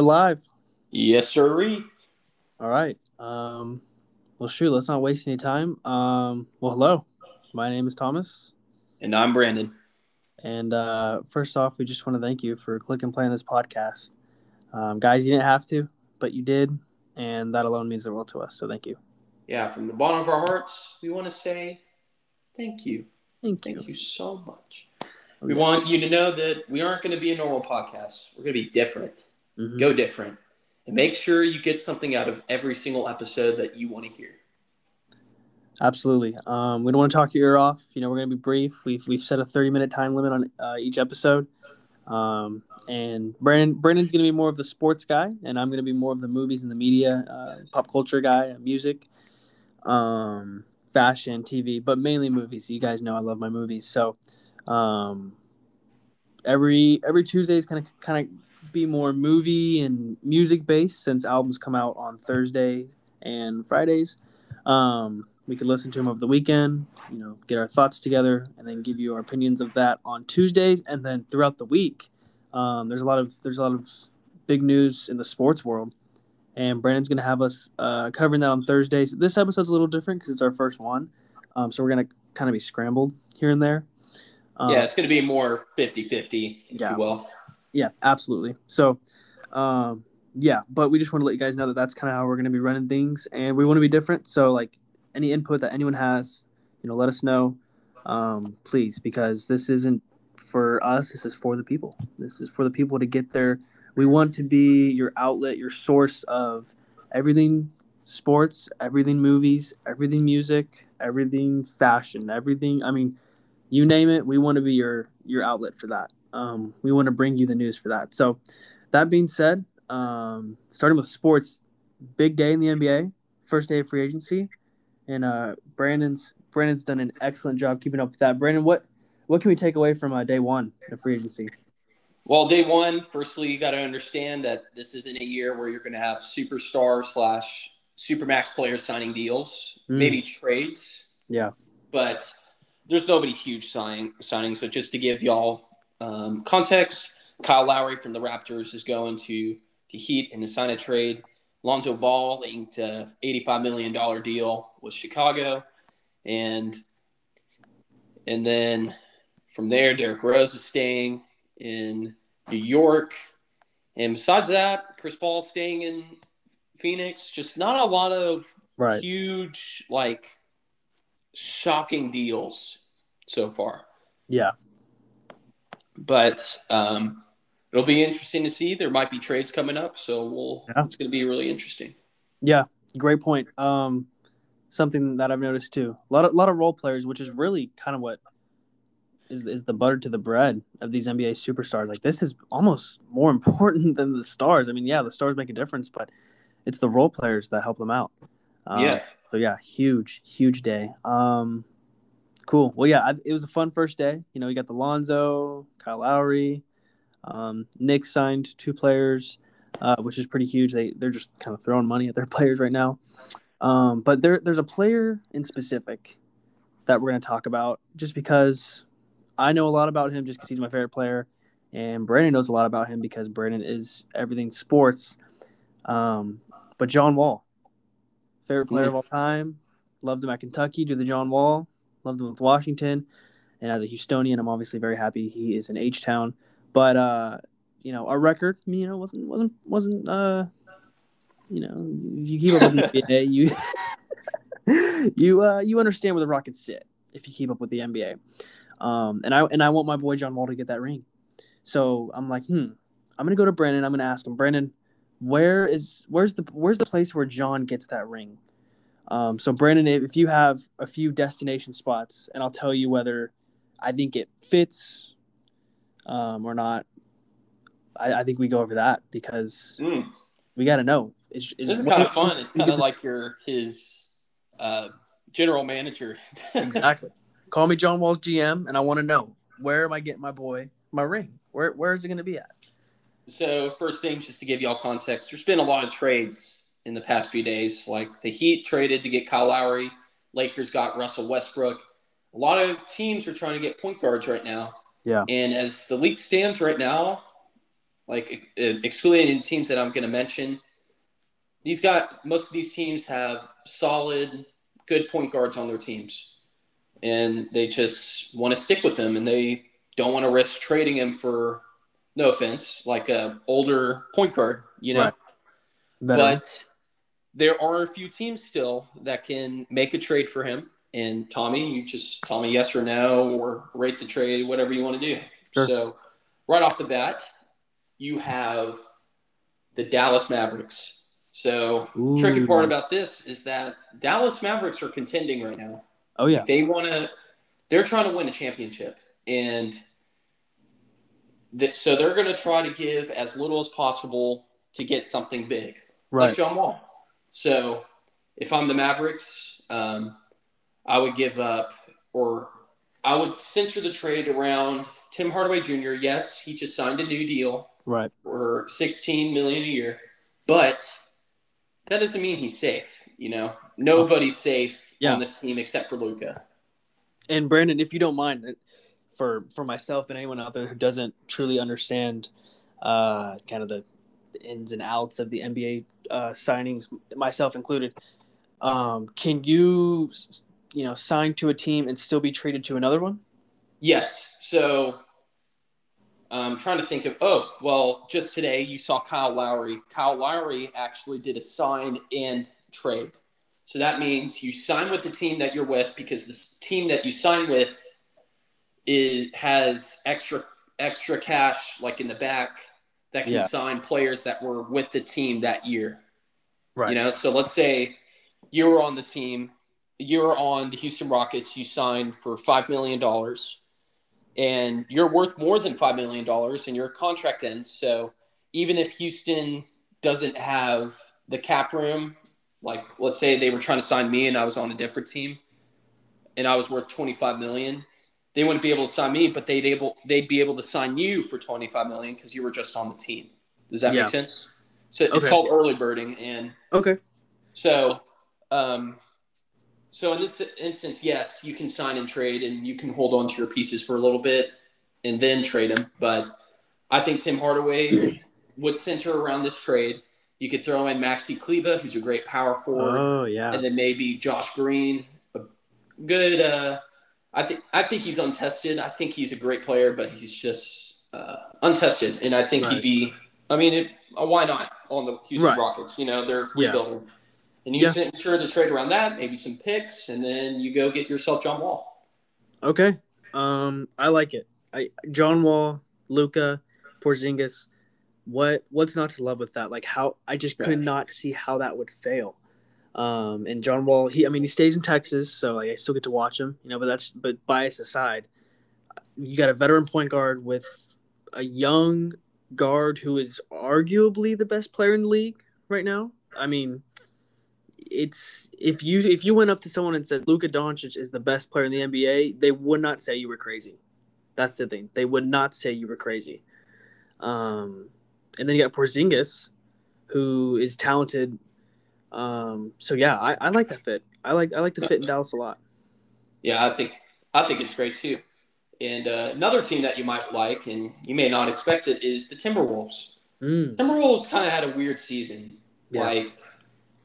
we're live. Yes, sir. All right. Um, well, shoot, let's not waste any time. Um, well, hello. My name is Thomas. And I'm Brandon. And uh, first off, we just want to thank you for click and play on this podcast. Um, guys, you didn't have to, but you did. And that alone means the world to us. So thank you. Yeah, from the bottom of our hearts, we want to say thank you. Thank you. Thank you so much. We want you to know that we aren't going to be a normal podcast. We're going to be different. Mhm. Go different. And make sure you get something out of every single episode that you want to hear. Absolutely. Um, we don't want to talk your ear off. You know, we're going to be brief. We've, we've set a 30 minute time limit on uh, each episode. Um, and Brandon Brandon's going to be more of the sports guy, and I'm going to be more of the movies and the media, uh, pop culture guy, music, um, fashion, TV, but mainly movies. You guys know I love my movies. So um, every every Tuesday is kind of kind of be more movie and music based since albums come out on Thursday and Fridays. Um, we could listen to them over the weekend, you know, get our thoughts together, and then give you our opinions of that on Tuesdays, and then throughout the week. Um, there's a lot of there's a lot of big news in the sports world, and Brandon's gonna have us uh, covering that on Thursdays. This episode's a little different because it's our first one, um, so we're gonna kind of be scrambled here and there. Um, yeah, it's going to be more 50 50, if Yeah. you will. Yeah, absolutely. So, um, yeah, but we just want to let you guys know that that's kind of how we're going to be running things, and we want to be different. So, like, any input that anyone has, you know, let us know, um, please, because this isn't for us. This is for the people. This is for the people to get their. We want to be your outlet, your source of everything sports, everything movies, everything music, everything fashion, everything. I mean, you name it. We want to be your your outlet for that um, we want to bring you the news for that. So, that being said, um, starting with sports, big day in the NBA, first day of free agency, and uh, Brandon's Brandon's done an excellent job keeping up with that. Brandon, what what can we take away from uh, day one of free agency? Well, day one, firstly, you got to understand that this isn't a year where you're going to have superstar slash supermax players signing deals, Mm. maybe trades. Yeah, but there's nobody huge signing signing. So just to give y'all um, context, Kyle Lowry from the Raptors is going to the Heat in the sign a trade. Lonzo Ball inked a $85 million deal with Chicago, and and then from there, Derrick Rose is staying in New York, and besides that, Chris Paul staying in Phoenix. Just not a lot of right. huge like shocking deals so far Yeah, but um, it'll be interesting to see there might be trades coming up so we'll Yeah. it's going to be really interesting yeah, great point. Um, something that I've noticed too. A lot of lot of role players, which is really kind of what is is the butter to the bread of these NBA superstars. Like this is almost more important than the stars. I mean, yeah, the stars make a difference, but it's the role players that help them out. Um, yeah So yeah, huge, huge day. Um, cool. Well, yeah, I, it was a fun first day. You know, you got the Lonzo, Kyle Lowry, um, Nick signed two players, uh, which is pretty huge. They they're just kind of throwing money at their players right now. Um, but there there's a player in specific that we're going to talk about just because I know a lot about him just because he's my favorite player, and Brandon knows a lot about him because Brandon is everything sports. Um, but John Wall, favorite player of all time, loved him at Kentucky, do the John Wall, loved him with Washington, and as a Houstonian, I'm obviously very happy he is in H Town. But uh, you know, our record, you know, wasn't wasn't wasn't uh, you know, if you keep up with the NBA, you you uh, you understand where the Rockets sit if you keep up with the NBA. Um, and I and I want my boy John Wall to get that ring. So I'm like, hmm, I'm gonna go to Brandon. I'm gonna ask him, Brandon, where is where's the where's the place where John gets that ring? Um, so Brandon, if if you have a few destination spots, and I'll tell you whether I think it fits um, or not. I, I think we go over that because Mm. we got to know. Is, this is kind of fun it's kind of like your his uh, general manager exactly. Call me John Wall's GM, and I want to know where am I getting my boy my ring? Where where is it going to be at? So first thing, just to give y'all context, there's been a lot of trades in the past few days. Like the Heat traded to get Kyle Lowry, Lakers got Russell Westbrook. A lot of teams are trying to get point guards right now. Yeah. And as the league stands right now, like excluding teams that I'm going to mention, these got most of these teams have solid, good point guards on their teams, and they just want to stick with them, and they don't want to risk trading him for, no offense, like a older point guard, you know. Right. But there are a few teams still that can make a trade for him. And Tommy, you just tell me yes or no, or rate the trade, whatever you want to do. Sure. So, right off the bat, you have the Dallas Mavericks. So, Ooh. tricky part about this is that Dallas Mavericks are contending right now. Oh yeah, they want to. They're trying to win a championship, and that so they're going to try to give as little as possible to get something big, right. like John Wall. So, if I'm the Mavericks, um, I would give up or I would center the trade around Tim Hardaway Jr. Yes, he just signed a new deal, right, for 16 million a year, but that doesn't mean he's safe. You know, nobody's safe yeah. on this team except for Luka. And Brandon, if you don't mind, uh, for for myself and anyone out there who doesn't truly understand uh, kind of the ins and outs of the NBA uh, signings, myself included, um, can you you know sign to a team and still be traded to another one? Yes. So I'm trying to think of oh well just today you saw Kyle Lowry. Kyle Lowry actually did a sign and trade. So that means you sign with the team that you're with because this team that you sign with is has extra extra cash like in the back that can yeah. sign players that were with the team that year. Right. You know, so let's say you were on the team you're on the Houston Rockets, you signed for $5 million and you're worth more than $5 million and your contract ends. So even if Houston doesn't have the cap room, like let's say they were trying to sign me and I was on a different team and I was worth 25 million, they wouldn't be able to sign me, but they'd able they'd be able to sign you for 25 million because you were just on the team. Does that yeah. make sense? So okay. it's called early birding and okay. So um, so in this instance, yes, you can sign and trade, and you can hold on to your pieces for a little bit and then trade them. But I think Tim Hardaway would center around this trade. You could throw in Maxi Kleber, who's a great power forward. Oh yeah, and then maybe Josh Green, a good. Uh, I think I think he's untested. I think he's a great player, but he's just uh, untested, and I think right. he'd be. I mean, it, uh, why not on the Houston right. Rockets? You know, they're rebuilding. Yeah. And you yeah. ensure the trade around that, maybe some picks, and then you go get yourself John Wall. Okay. Um, I like it. I John Wall, Luka, Porzingis. What what's not to love with that? Like how I just could not see how that would fail. Um, and John Wall, he I mean he stays in Texas, so like, I still get to watch him, you know. But that's but bias aside, you got a veteran point guard with a young guard who is arguably the best player in the league right now. I mean, it's if you if you went up to someone and said Luka Doncic is the best player in the NBA, they would not say you were crazy. That's the thing. They would not say you were crazy. Um, and then you got Porzingis, who is talented. Um, so yeah, I, I like that fit. I like I like the fit in Dallas a lot. Yeah, I think I think it's great too. And uh, another team that you might like, and you may not expect it, is the Timberwolves. Mm. Timberwolves kind of had a weird season. Yeah. Like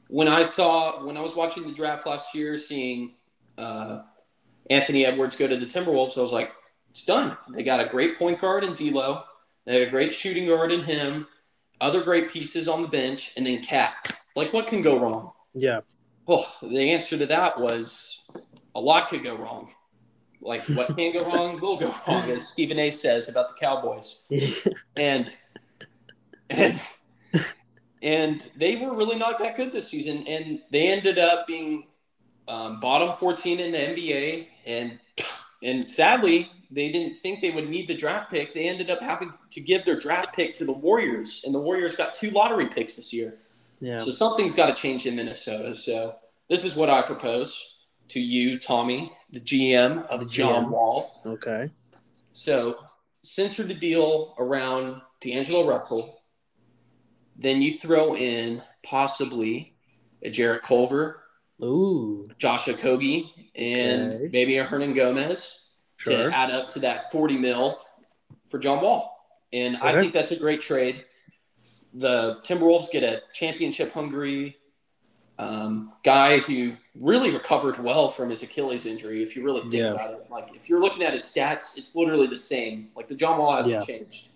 when I saw when I was watching the draft last year, seeing uh, Anthony Edwards go to the Timberwolves, I was like, it's done. They got a great point guard in D'Lo. They had a great shooting guard in him. Other great pieces on the bench, and then KAT. Like, what can go wrong? Yeah. Well, the answer to that was a lot could go wrong. Like, what can go wrong will go wrong, as Stephen A. says about the Cowboys. and and and they were really not that good this season. And they ended up being um, bottom 14 in the NBA. And and sadly, they didn't think they would need the draft pick. They ended up having to give their draft pick to the Warriors, and the Warriors got two lottery picks this year. Yeah. So something's got to change in Minnesota. So this is what I propose to you, Tommy, the GM of John Wall. Okay. So center the deal around D'Angelo Russell then you throw in possibly a Jarrett Culver, Ooh. Josh Okogie, and okay. maybe a Hernangomez sure. to add up to that 40 mil for John Wall. and I think that's a great trade. The Timberwolves get a championship hungry um, guy who really recovered well from his Achilles injury. If you really think Yeah. about it, like if you're looking at his stats, it's literally the same. Like the John Wall hasn't Yeah. changed.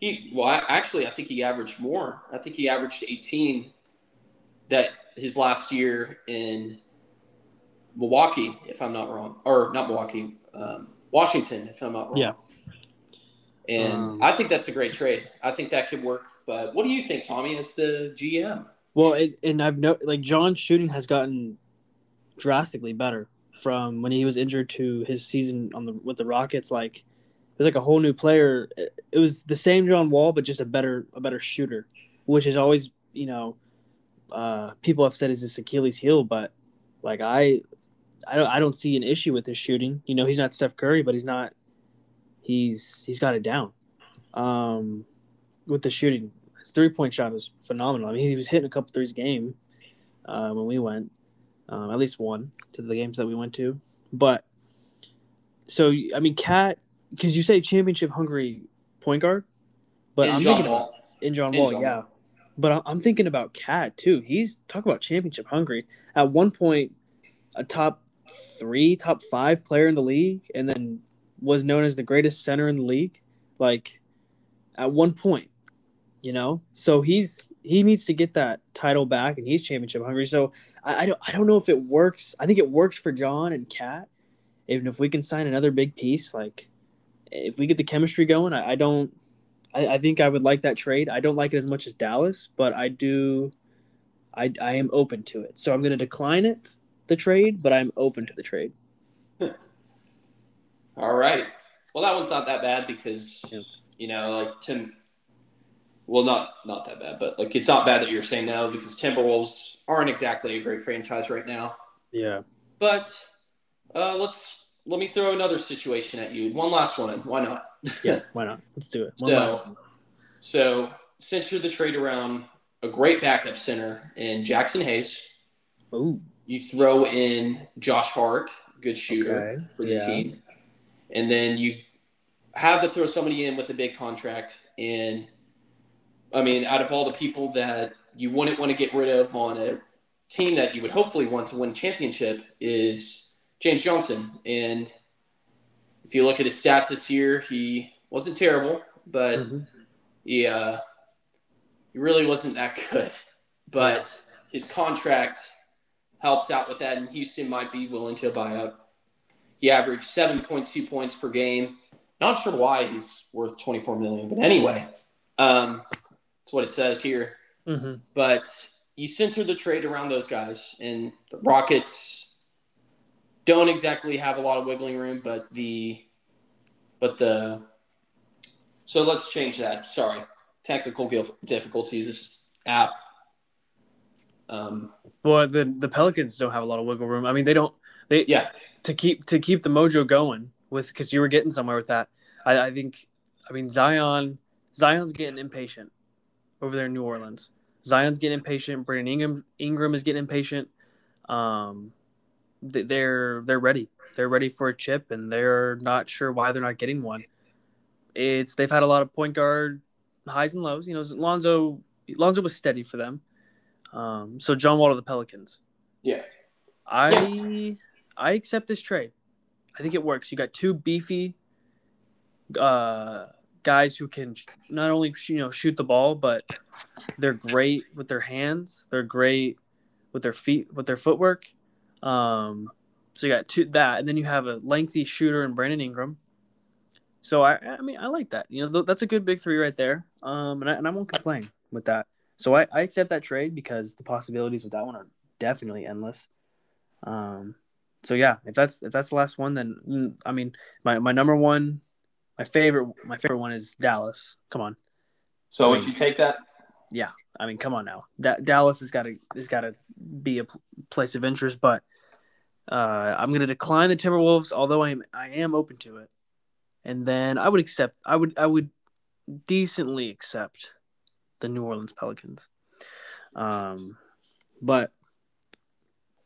He well, I, actually, I think he averaged more. I think he averaged 18 that his last year in Milwaukee, if I'm not wrong, or not Milwaukee, um, Washington, if I'm not wrong. Yeah. And Um, I think that's a great trade. I think that could work. But what do you think, Tommy, as the GM? Well, it, and I've no like John's shooting has gotten drastically better from when he was injured to his season on the with the Rockets. Like it was like a whole new player. It, was the same John Wall, but just a better a better shooter, which is always you know uh, people have said is his Achilles heel, but like I I don't I don't see an issue with his shooting. You know, he's not Steph Curry, but he's not he's he's got it down. Um, with the shooting, his three point shot was phenomenal. I mean, he was hitting a couple threes a game uh, when we went, um, at least one to the games that we went to. But so I mean, KAT, because you say championship hungry point guard, but And I'm John thinking Wall. in John In Wall, John yeah. Wall. But I'm- I'm thinking about KAT too. He's talk about championship hungry. At one point, a top three, top five player in the league, and then was known as the greatest center in the league. Like at one point, you know. So he's he needs to get that title back, and he's championship hungry. So I, I don't I don't know if it works. I think it works for John and KAT. Even if we can sign another big piece, like if we get the chemistry going, I, I don't. I, I think I would like that trade. I don't like it as much as Dallas, but I do. I, I am open to it. So I'm going to decline it, the trade, but I'm open to the trade. All right. Well, that one's not that bad because Yeah. you know, like Tim. Well, not not that bad, but like it's not bad that you're saying no because Timberwolves aren't exactly a great franchise right now. Yeah. But uh, let's let me throw another situation at you. One last one. Why not? Yeah. Why not? Let's do it. One So-. So center the trade around a great backup center in Jaxson Hayes. Ooh. You throw in Josh Hart, good shooter Okay. for the Yeah. team, and then you have to throw somebody in with a big contract. And I mean, out of all the people that you wouldn't want to get rid of on a team that you would hopefully want to win a championship is James Johnson. And if you look at his stats this year, he wasn't terrible, but Mhm. he uh, he really wasn't that good. But his contract helps out with that, and Houston might be willing to buy out. He averaged seven point two points per game. Not sure why he's worth twenty four million, but anyway, um, that's what it says here. Mhm. But you center the trade around those guys, and the Rockets don't exactly have a lot of wiggling room, but the but the so let's change that. Sorry, technical difficulties. This app. Um, Well, the the Pelicans don't have a lot of wiggle room. I mean, they don't. They yeah, to keep to keep the mojo going with because you were getting somewhere with that. I, I think. I mean, Zion. Zion's getting impatient over there in New Orleans. Zion's getting impatient. Brandon Ingram Ingram is getting impatient. Um, they're they're ready. They're ready for a chip, and they're not sure why they're not getting one. It's they've had a lot of point guard highs and lows. You know, Lonzo Lonzo was steady for them. Um, so John Wall to the Pelicans. yeah, I I accept this trade. I think it works. You got two beefy uh, guys who can not only you know shoot the ball, but they're great with their hands. They're great with their feet, with their footwork. Um, so you got two that, and then you have a lengthy shooter in Brandon Ingram. So I, I mean, I like that. You know, th- that's a good big three right there. Um, and I, and I won't complain with that. So I, I accept that trade because the possibilities with that one are definitely endless. Um, so yeah, if that's if that's the last one, then mm, I mean, my, my number one, my favorite, my favorite one is Dallas. Come on, So would you take that? Yeah, I mean, come on now. Da- Dallas has got to has got to be a pl- place of interest, but uh, I'm going to decline the Timberwolves, although I am I am open to it. And then I would accept. I would I would decently accept the New Orleans Pelicans. Um, but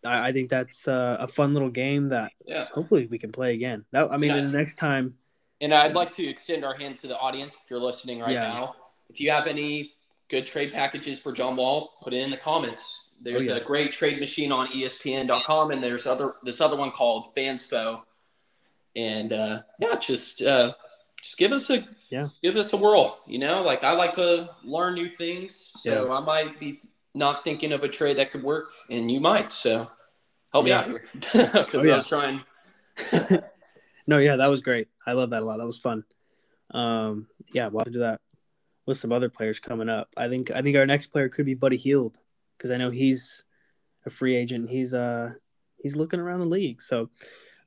I, I think that's uh, a fun little game that Yeah. hopefully we can play again. That I mean, Yeah. the next time And I'd like to extend our hand to the audience if you're listening right Yeah. now. If you have any good trade packages for John Wall, put it in the comments. There's Oh, yeah. a great trade machine on ESPN.com, and there's other this other one called Fanspo. And uh, yeah, just uh, just give us a Yeah. give us a whirl. You know, like I like to learn new things, so I might be not thinking of a trade that could work, and you might. So help Yeah. me out here because Oh, yeah. I was trying. No, yeah, that was great. I love that a lot. That was fun. Um, yeah, we'll have to do that with some other players coming up. I think I think our next player could be Buddy Hield because I know he's a free agent. He's uh he's looking around the league, so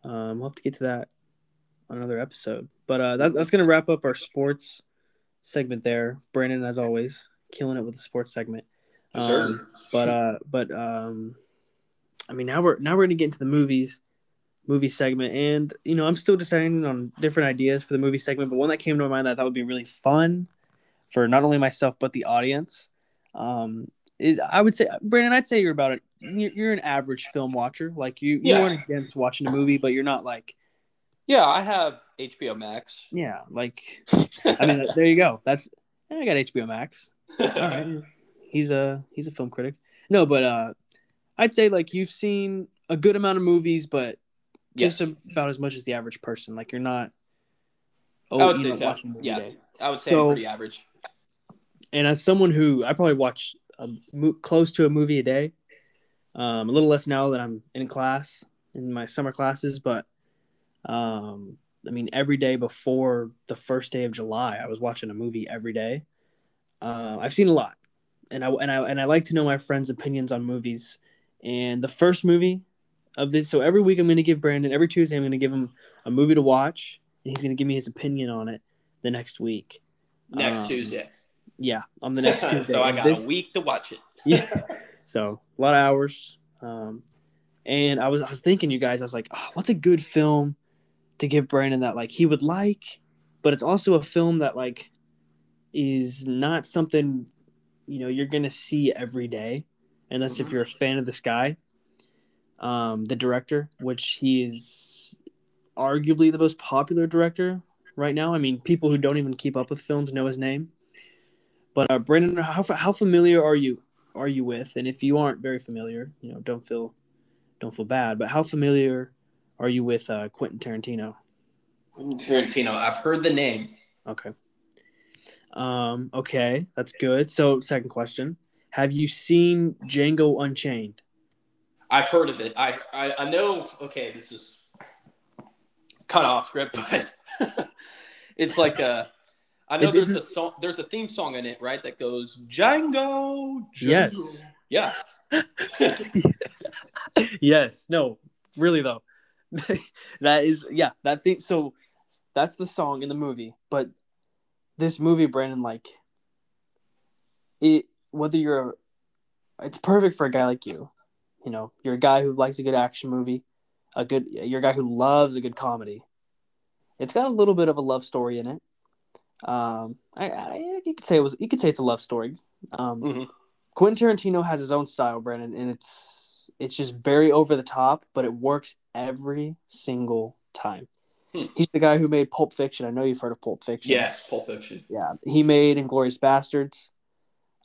um, we'll have to get to that on another episode. But uh, that, that's gonna wrap up our sports segment there. Brandon, as always, killing it with the sports segment. Um, but uh, but um, I mean, now we're now we're gonna get into the movies, movie segment, and you know, I'm still deciding on different ideas for the movie segment. But one that came to my mind that I thought would be really fun for not only myself but the audience, um, is I would say, Brandon, I'd say you're about it. You're, you're an average film watcher. Like you, you Yeah. aren't against watching a movie, but you're not like, Yeah, I have HBO Max. yeah, like. I mean, there you go. That's I got HBO Max. all right he's a he's a film critic no but uh i'd say like you've seen a good amount of movies but just about as much as the average person like you're not oh I would say so. Yeah. day. I would say So- pretty average. and as someone who i probably watch a close to a movie a day um a little less now that i'm in class in my summer classes but um i mean every day before the first day of july i was watching a movie every day uh, i've seen a lot and i and i and i like to know my friends opinions on movies and the first movie of this so every week i'm going to give brandon every tuesday i'm going to give him a movie to watch and he's going to give me his opinion on it the next week Next Um, Tuesday. yeah on the next tuesday so I got this- a week to watch it. yeah. So a lot of hours. Um, and I was I was thinking, you guys, I was like, oh, what's a good film to give Brandon that like he would like, but it's also a film that like is not something you know you're gonna see every day, unless if Mhm. you're a fan of this guy. Um, the director, which he is arguably the most popular director right now. I mean, people who don't even keep up with films know his name. But uh, Brandon, how how familiar are you are you with? And if you aren't very familiar, you know, don't feel don't feel bad. But how familiar are you with uh, Quentin Tarantino? Quentin Tarantino. I've heard the name. Okay. Um. Okay, that's good. So, second question: Have you seen Django Unchained? I've heard of it. I I, I know. Okay, this is cut off script, but it's like a. I know there's a song. There's a theme song in it, right? That goes Django. Django. Yes. Yeah. yes. No. Really though. that is yeah. That thing. So that's the song in the movie. But this movie, Brandon, like it. Whether you're, it's perfect for a guy like you. You know, you're a guy who likes a good action movie, a good. You're a guy who loves a good comedy. It's got a little bit of a love story in it. Um, I, I you could say it was. You could say it's a love story. Um, Mhm. Quentin Tarantino has his own style, Brandon, and it's it's just very over the top, but it works every single time. Hmm. He's the guy who made Pulp Fiction. I know you've heard of Pulp Fiction. Yes, Pulp Fiction. Yeah, he made Inglourious Basterds.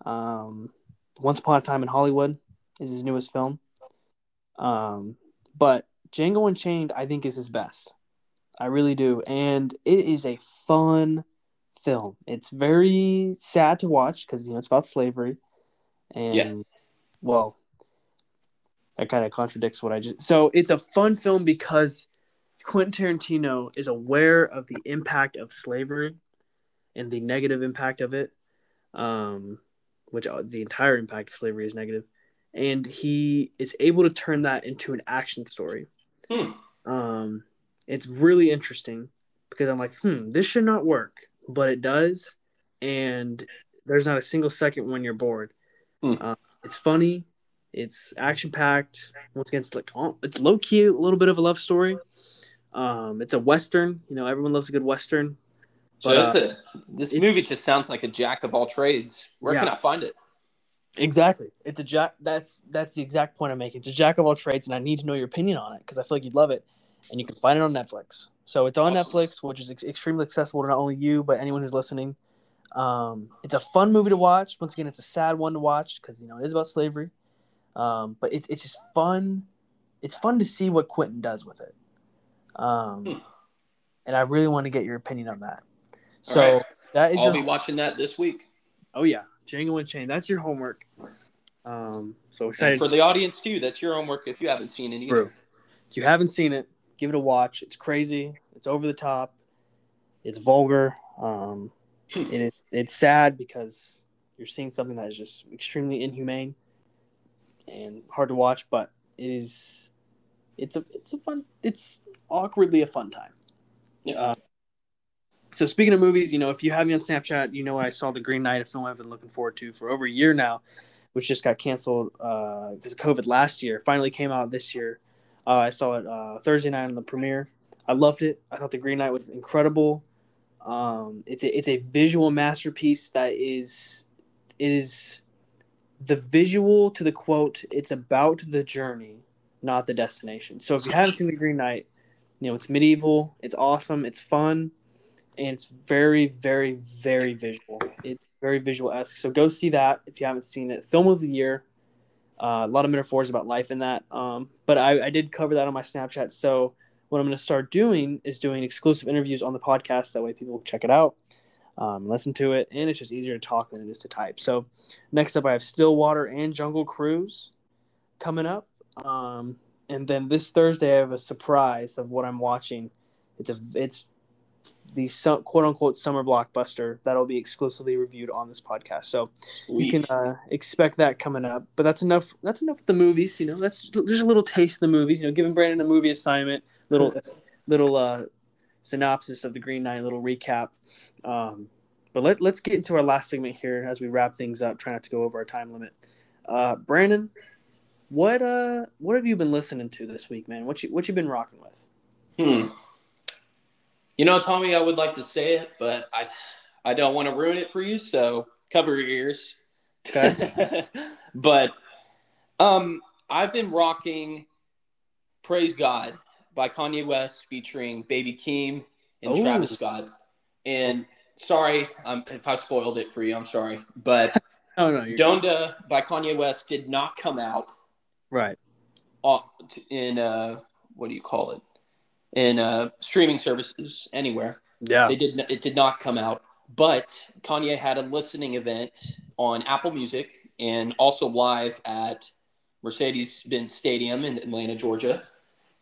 Um, Once Upon a Time in Hollywood is his newest film. Um, but Django Unchained, I think, is his best. I really do, and it is a fun film. It's very sad to watch because you know it's about slavery, and Yeah. well, that kind of contradicts what I just. So it's a fun film because Quentin Tarantino is aware of the impact of slavery and the negative impact of it, um, which uh, the entire impact of slavery is negative, and he is able to turn that into an action story. Hmm. Um, it's really interesting because I'm like, hmm, this should not work, but it does, and there's not a single second when you're bored. Hmm. Uh, it's funny, it's action packed. Once again, it's like oh, it's low key, a little bit of a love story. Um, it's a western. You know, everyone loves a good western. So But, this, a, this movie just sounds like a jack of all trades. Where can I find it? Exactly. It's a jack. That's that's the exact point I'm making. It's a jack of all trades, and I need to know your opinion on it because I feel like you'd love it. and you can find it on Netflix. So it's on Awesome. Netflix, which is ex- extremely accessible to not only you but anyone who's listening. Um, it's a fun movie to watch. Once again, it's a sad one to watch because you know it is about slavery, um, but it's it's just fun. It's fun to see what Quentin does with it, um, Hmm. and I really want to get your opinion on that. So right. that is I'll your be watching that this week. oh yeah, Django Unchained. That's your homework. Um, so And excited for the audience too. That's your homework if you haven't seen it either. True. If you haven't seen it, give it a watch. It's crazy. It's over the top. It's vulgar. Um, Hmm. it is, it's sad because you're seeing something that is just extremely inhumane and hard to watch. But it is. It's a it's a fun. It's awkwardly a fun time. Yeah. Uh, so speaking of movies, you know, if you have me on Snapchat, you know I saw The Green Knight, a film I've been looking forward to for over a year now, which just got canceled because of COVID last year. Finally came out this year. Uh, I saw it uh, Thursday night on the premiere. I loved it. I thought The Green Knight was incredible. Um, it's a it's a visual masterpiece that is it is the visual to the quote. It's about the journey, not the destination. So if you haven't seen The Green Knight, you know it's medieval. It's awesome. It's fun, and it's very very very visual. It's very visual esque. So go see that if you haven't seen it. Film of the year. Uh, a lot of metaphors about life in that. Um, but I, I did cover that on my Snapchat. So what I'm going to start doing is doing exclusive interviews on the podcast. That way people check it out, um, listen to it, and it's just easier to talk than it is to type. So next up, I have Stillwater and Jungle Cruise coming up. Um, and then this Thursday, I have a surprise of what I'm watching. It's a it's the quote unquote summer blockbuster that'll be exclusively reviewed on this podcast. So you can uh, expect that coming up. But that's enough. That's enough with the movies. You know, that's just a little taste of the movies. You know, giving Brandon a movie assignment, little little uh, synopsis of the Green Knight, little recap. Um, but let let's get into our last segment here as we wrap things up. Try not to go over our time limit. Uh, Brandon, what uh what have you been listening to this week, man? What you what you been rocking with? Hmm. You know, Tommy, I would like to say it, but I, I don't want to ruin it for you. So cover your ears. Okay. but, um, I've been rocking "Praise God" by Kanye West featuring Baby Keem and Ooh. Travis Scott. And sorry, um, if I spoiled it for you, I'm sorry. But Oh no, Donda by Kanye West did not come out right. in uh, what do you call it? In uh, streaming services anywhere. Yeah. They did. It did not come out, but Kanye had a listening event on Apple Music and also live at Mercedes-Benz Stadium in Atlanta, Georgia,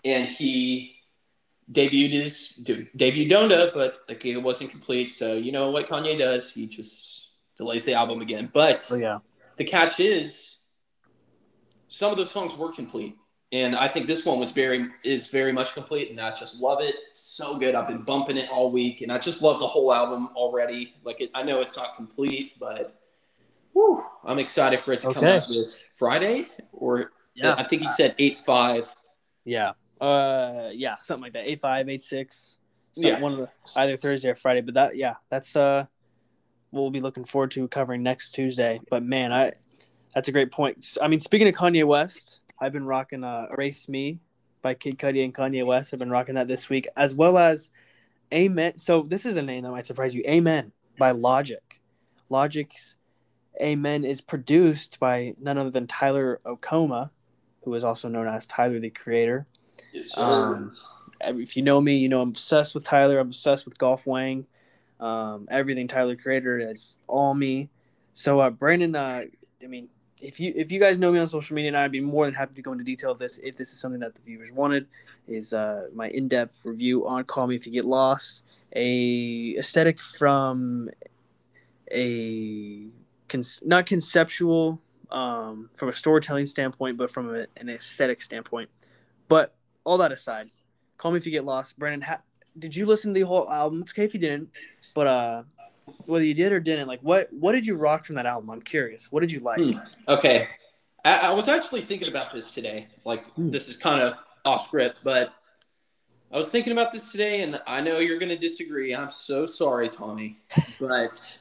and he debuted his de- debuted Donda, but like it wasn't complete. So you know what Kanye does? He just delays the album again. But Oh yeah. the catch is some of the songs were complete and i think this one was very is very much complete and i just love it it's so good i've been bumping it all week and i just love the whole album already like it, i know it's not complete but whew, i'm excited for it to come out this friday or Yeah. i think he said 8-5 Yeah. Uh yeah, something like that. Eight five, eight six. Yeah. one of the either Thursday or Friday. But that yeah, that's uh what we'll be looking forward to covering next Tuesday. But man, I that's a great point. I mean, speaking of Kanye West, I've been rocking uh Erase Me by Kid Cudi and Kanye West. I've been rocking that this week, as well as Amen. So this is a name that might surprise you. Amen by Logic. Logic's Amen is produced by none other than Tyler Okonma, who is also known as Tyler the Creator. yes, Um, if you know me, you know I'm obsessed with Tyler. I'm obsessed with Golf Wang. Um, everything Tyler Creator is all me. So uh, Brandon, uh, I mean, if you if you guys know me on social media, and I'd be more than happy to go into detail of this if this is something that the viewers wanted. Is uh, my in-depth review on Call Me If You Get Lost, a aesthetic from a cons- not conceptual um, from a storytelling standpoint, but from a, an aesthetic standpoint. But all that aside, call me if you get lost. Brandon, ha- did you listen to the whole album? It's okay if you didn't, but uh, whether you did or didn't, like what what did you rock from that album? I'm curious. What did you like? Hmm. Okay. I, I was actually thinking about this today. Like, Hmm. this is kind of off script, but I was thinking about this today, and I know you're going to disagree. I'm so sorry, Tommy, but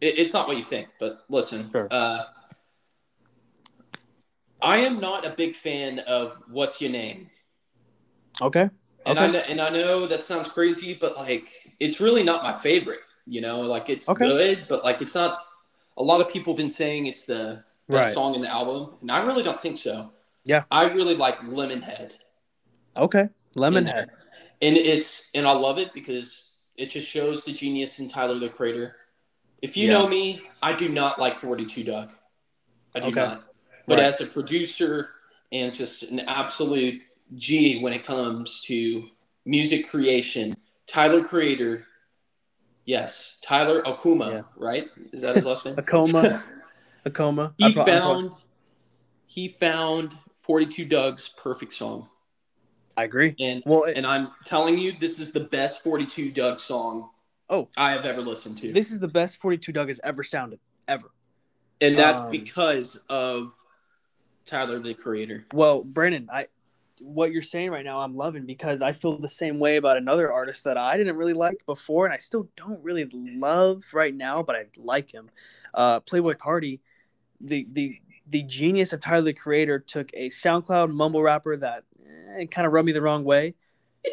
it, it's not what you think. But listen, Sure. uh, I am not a big fan of What's Your Name. Okay. And I Okay. know, and I know that sounds crazy, but like it's really not my favorite. You know, like it's Okay. good, but like it's not. A lot of people have been saying it's the best Right. song in the album, and I really don't think so. Yeah. I really like Lemonhead, Okay. Lemonhead. and it's and I love it because it just shows the genius in Tyler the Creator. If you Yeah. know me, I do not like Forty Two Dugg. I do Okay. not. But Right. as a producer and just an absolute G when it comes to music creation, Tyler Creator, yes, Tyler Okuma, Yeah. right? Is that his last name? Akoma. Akoma. he I pro- I pro- found he found 42 Dugg's perfect song. I agree. And Well, it- and I'm telling you, this is the best 42 Dugg song Oh. I have ever listened to. this is the best 42 Dugg has ever sounded, ever. and that's um, because of Tyler the Creator. Well, Brandon, I what you're saying right now, I'm loving because I feel the same way about another artist that I didn't really like before, and I still don't really love right now, but I like him. Uh, Playboi Carti, the the the genius of Tyler the Creator took a SoundCloud mumble rapper that eh, kind of rubbed me the wrong way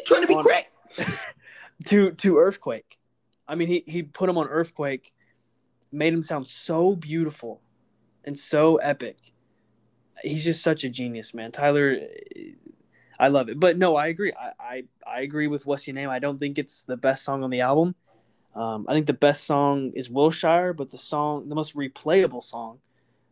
trying to be On- great. to to Earthquake. I mean, he he put him on Earthquake, made him sound so beautiful and so epic. He's just such a genius, man. Tyler, eh, I love it. But no, I agree. I I, I agree with what's your name. I don't think it's the best song on the album. Um, I think the best song is Wilshire, but the song, the most replayable song,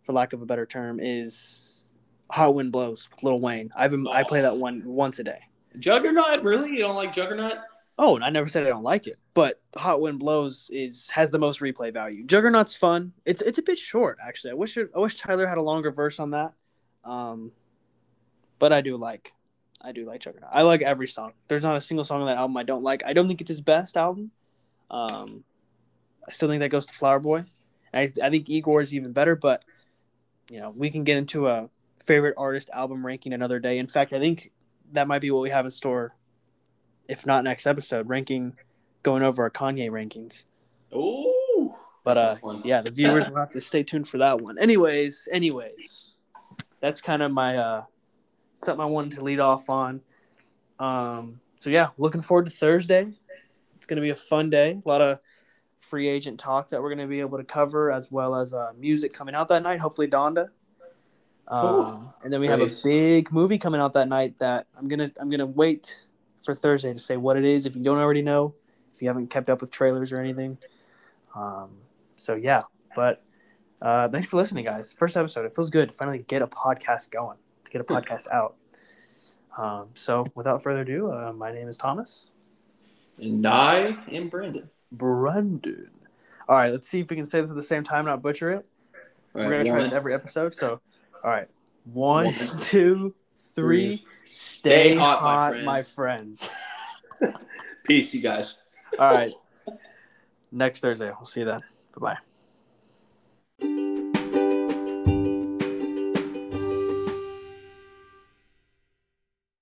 for lack of a better term, is "Hot Wind Blows" with Lil Wayne. I've been, I play that one once a day. Juggernaut, really? You don't like Juggernaut? Oh, I never said I don't like it, but Hot Wind Blows is has the most replay value. Juggernaut's fun. It's it's a bit short actually. I wish it, I wish Tyler had a longer verse on that. Um, but I do like I do like Juggernaut. I like every song. There's not a single song on that album I don't like. I don't think it's his best album. Um, I still think that goes to Flower Boy. I I think Igor is even better, but you know we can get into a favorite artist album ranking another day. In fact, I think that might be what we have in store if not next episode, ranking going over our Kanye rankings. Oh, But uh, yeah, the viewers will have to stay tuned for that one. Anyways, anyways, that's kind of my uh, something I wanted to lead off on. Um, so yeah, looking forward to Thursday. It's gonna be a fun day. A lot of free agent talk that we're gonna be able to cover, as well as uh, music coming out that night. Hopefully, Donda. Um, and then we have a big movie coming out that night that I'm gonna I'm gonna wait for Thursday to say what it is. If you don't already know, if you haven't kept up with trailers or anything. Um, so yeah, but uh, thanks for listening, guys. First episode. It feels good to finally get a podcast going, to get a podcast out. Um, so without further ado, uh, my name is Thomas. and I am Brandon. Brendan. All right, let's see if we can say this at the same time, not butcher it. All We're right, gonna try this every episode. So, all right, one, One, two, three. Stay, Stay hot, hot, my my friends. friends. Peace, you guys. all right. Next Thursday. We'll see you then. Bye bye.